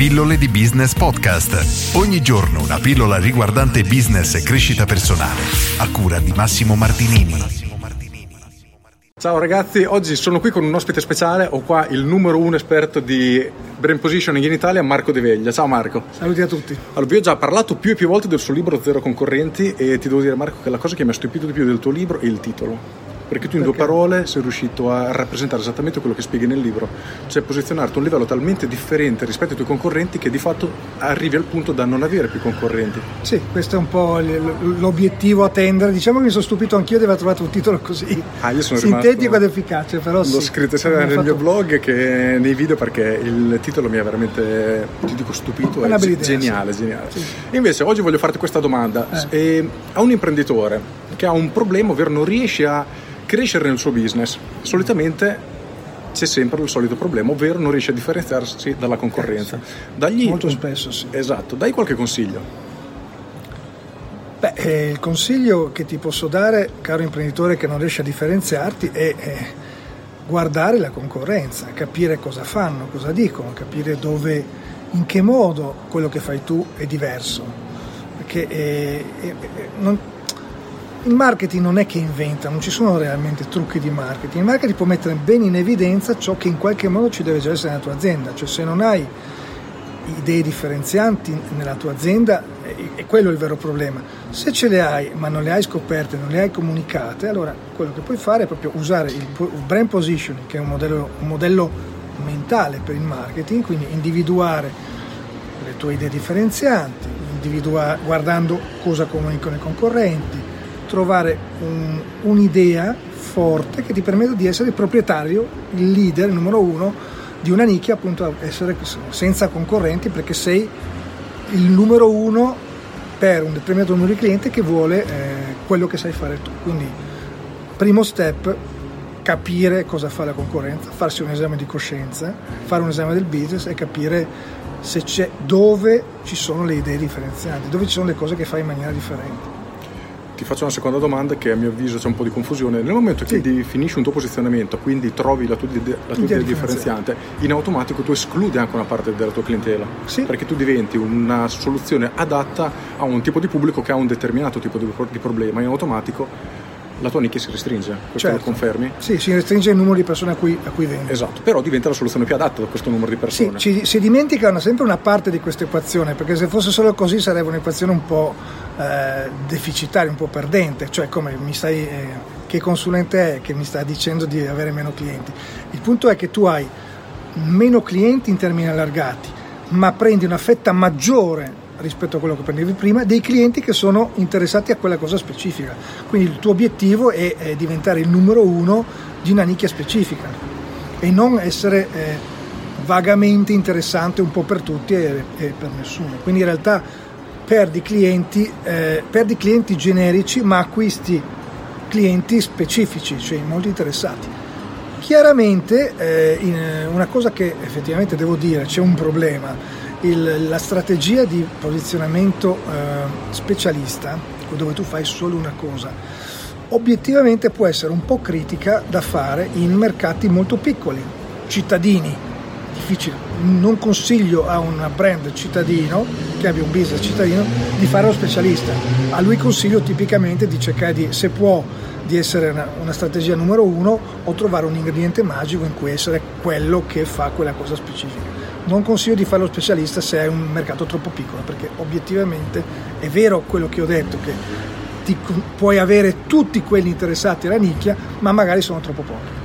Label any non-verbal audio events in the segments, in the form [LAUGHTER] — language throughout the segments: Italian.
Pillole di Business Podcast. Ogni giorno una pillola riguardante business e crescita personale. A cura di Massimo Martinini. Ciao ragazzi, oggi sono qui con un ospite speciale, ho qua il numero uno esperto di brain positioning in Italia, Marco De Veglia. Ciao Marco. Saluti a tutti. Allora, vi ho già parlato più e più volte del suo libro Zero Concorrenti e ti devo dire Marco che la cosa che mi ha stupito di più del tuo libro è il titolo perché tu in due parole sei riuscito a rappresentare esattamente quello che spieghi nel libro, cioè posizionarti a un livello talmente differente rispetto ai tuoi concorrenti che di fatto arrivi al punto da non avere più concorrenti. Sì, questo è un po' l'obiettivo a tendere, diciamo che mi sono stupito anch'io di aver trovato un titolo così ah, io sono sintetico ed efficace, però L'ho sì, scritto sia nel fatto... mio blog che nei video perché il titolo mi ha veramente, ti dico, stupito, è idea, geniale, sì. geniale. Sì. Invece oggi voglio farti questa domanda, eh. a un imprenditore che ha un problema, ovvero non riesce a crescere nel suo business. Solitamente c'è sempre il solito problema, ovvero non riesce a differenziarsi dalla concorrenza. Eh, Dagli, Molto spesso sì. Esatto, dai qualche consiglio. Beh, eh, il consiglio che ti posso dare, caro imprenditore che non riesce a differenziarti, è eh, guardare la concorrenza, capire cosa fanno, cosa dicono, capire dove, in che modo quello che fai tu è diverso. Perché eh, eh, non, il marketing non è che inventa, non ci sono realmente trucchi di marketing. Il marketing può mettere bene in evidenza ciò che in qualche modo ci deve già essere nella tua azienda, cioè se non hai idee differenzianti nella tua azienda è quello il vero problema. Se ce le hai ma non le hai scoperte, non le hai comunicate, allora quello che puoi fare è proprio usare il brand positioning, che è un modello, un modello mentale per il marketing, quindi individuare le tue idee differenzianti, guardando cosa comunicano i concorrenti, trovare un, un'idea forte che ti permetta di essere il proprietario, il leader, il numero uno di una nicchia, appunto essere senza concorrenti perché sei il numero uno per un determinato numero di clienti che vuole eh, quello che sai fare tu. Quindi primo step, capire cosa fa la concorrenza, farsi un esame di coscienza, fare un esame del business e capire se c'è, dove ci sono le idee differenzianti, dove ci sono le cose che fai in maniera differente ti faccio una seconda domanda che a mio avviso c'è un po' di confusione. Nel momento che sì. definisci un tuo posizionamento, quindi trovi la tua, la tua idea differenziante, in automatico tu escludi anche una parte della tua clientela. Sì. Perché tu diventi una soluzione adatta a un tipo di pubblico che ha un determinato tipo di, di problema. In automatico la tua nicchia si restringe, questo certo. lo confermi? Sì, si restringe il numero di persone a cui, a cui vendi. Esatto, però diventa la soluzione più adatta da questo numero di persone. Sì, ci, si dimenticano sempre una parte di questa equazione, perché se fosse solo così sarebbe un'equazione un po' eh, deficitaria, un po' perdente, cioè come mi stai, eh, che consulente è che mi sta dicendo di avere meno clienti. Il punto è che tu hai meno clienti in termini allargati, ma prendi una fetta maggiore rispetto a quello che prendevi prima, dei clienti che sono interessati a quella cosa specifica. Quindi il tuo obiettivo è, è diventare il numero uno di una nicchia specifica e non essere eh, vagamente interessante un po' per tutti e, e, per nessuno. Quindi in realtà perdi clienti, eh, perdi clienti generici ma acquisti clienti specifici, cioè molto interessati. Chiaramente eh, una cosa che effettivamente devo dire, c'è un problema il, la strategia di posizionamento eh, specialista, dove tu fai solo una cosa, obiettivamente può essere un po' critica da fare in mercati molto piccoli, cittadini, difficile. Non consiglio a un brand cittadino che abbia un business cittadino di fare lo specialista. A lui consiglio tipicamente di cercare di, se può, di essere una, una, strategia numero uno o trovare un ingrediente magico in cui essere quello che fa quella cosa specifica non consiglio di fare lo specialista se è un mercato troppo piccolo, perché obiettivamente è vero quello che ho detto, che ti, puoi avere tutti quelli interessati alla nicchia, ma magari sono troppo pochi.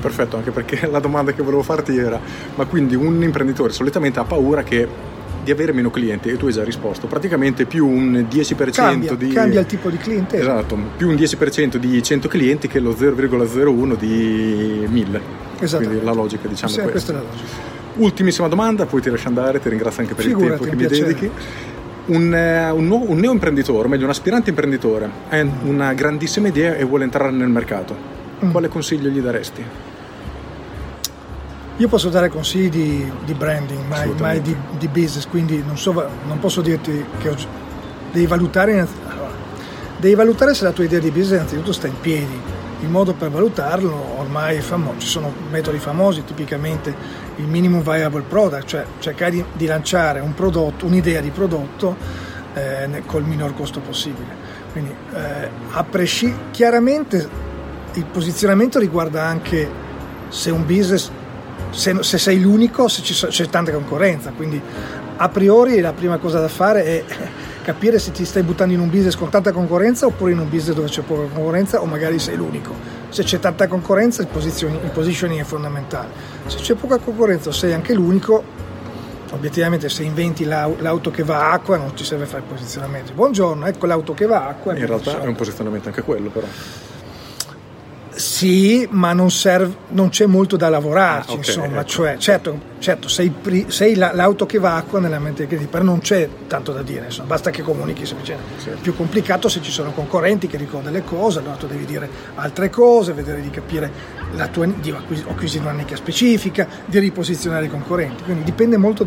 Perfetto, anche perché [LAUGHS] la domanda che volevo farti era, ma quindi un imprenditore solitamente ha paura che di avere meno clienti e tu hai già risposto praticamente più un 10% cambia, di cambia il tipo di cliente esatto più un 10% di 100 clienti che lo 0,01 di 1000 esatto quindi la logica diciamo sì, questa è la logica Ultimissima domanda, poi ti lascio andare, ti ringrazio anche per Figurati, il tempo che mi piacere. dedichi. Un, eh, un, nuovo, un neo imprenditore, o meglio un aspirante imprenditore, ha una grandissima idea e vuole entrare nel mercato. Mm. Quale consiglio gli daresti? Io posso dare consigli di, di branding, mai, mai di, di, business, quindi non, so, non posso dirti che ho, devi valutare, devi valutare se la tua idea di business innanzitutto sta in piedi il modo per valutarlo ormai è famoso, ci sono metodi famosi, tipicamente il minimum viable product, cioè cercare di, di lanciare un prodotto, un'idea di prodotto eh, col minor costo possibile. Quindi eh, a presci- chiaramente il posizionamento riguarda anche se un business, se, se sei l'unico, se ci, c'è tanta concorrenza, quindi a priori la prima cosa da fare è capire se ti stai buttando in un business con tanta concorrenza oppure in un business dove c'è poca concorrenza o magari sei l'unico. Se c'è tanta concorrenza il positioning, il positioning è fondamentale. Se c'è poca concorrenza o sei anche l'unico, obiettivamente se inventi l'auto che va a acqua non ci serve fare il posizionamento. Buongiorno, ecco l'auto che va a acqua. In realtà è un posizionamento anche quello però. Sì, ma non, serve, non, c'è molto da lavorarci, ah, okay, insomma, ecco. cioè, certo, certo sei, sei la, l'auto che va acqua nella mente critici, però non c'è tanto da dire, insomma, basta che comunichi semplicemente. Sì. È più complicato se ci sono concorrenti che dicono delle cose, allora tu devi dire altre cose, vedere di capire la tua, di acquisire una nicchia specifica, di riposizionare i concorrenti, quindi dipende molto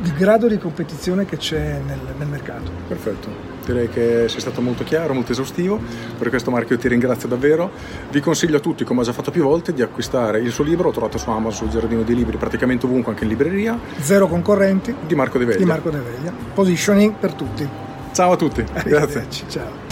dal grado di competizione che c'è nel, nel mercato. Perfetto direi che sei stato molto chiaro, molto esaustivo, per questo Marco ti ringrazio davvero. Vi consiglio a tutti, come ho già fatto più volte, di acquistare il suo libro, lo trovate su Amazon, sul giardino dei libri, praticamente ovunque, anche in libreria. Zero concorrenti. Di Marco De Veglia. Di Marco De Veglia. Positioning per tutti. Ciao a tutti, [LAUGHS] grazie. Ciao.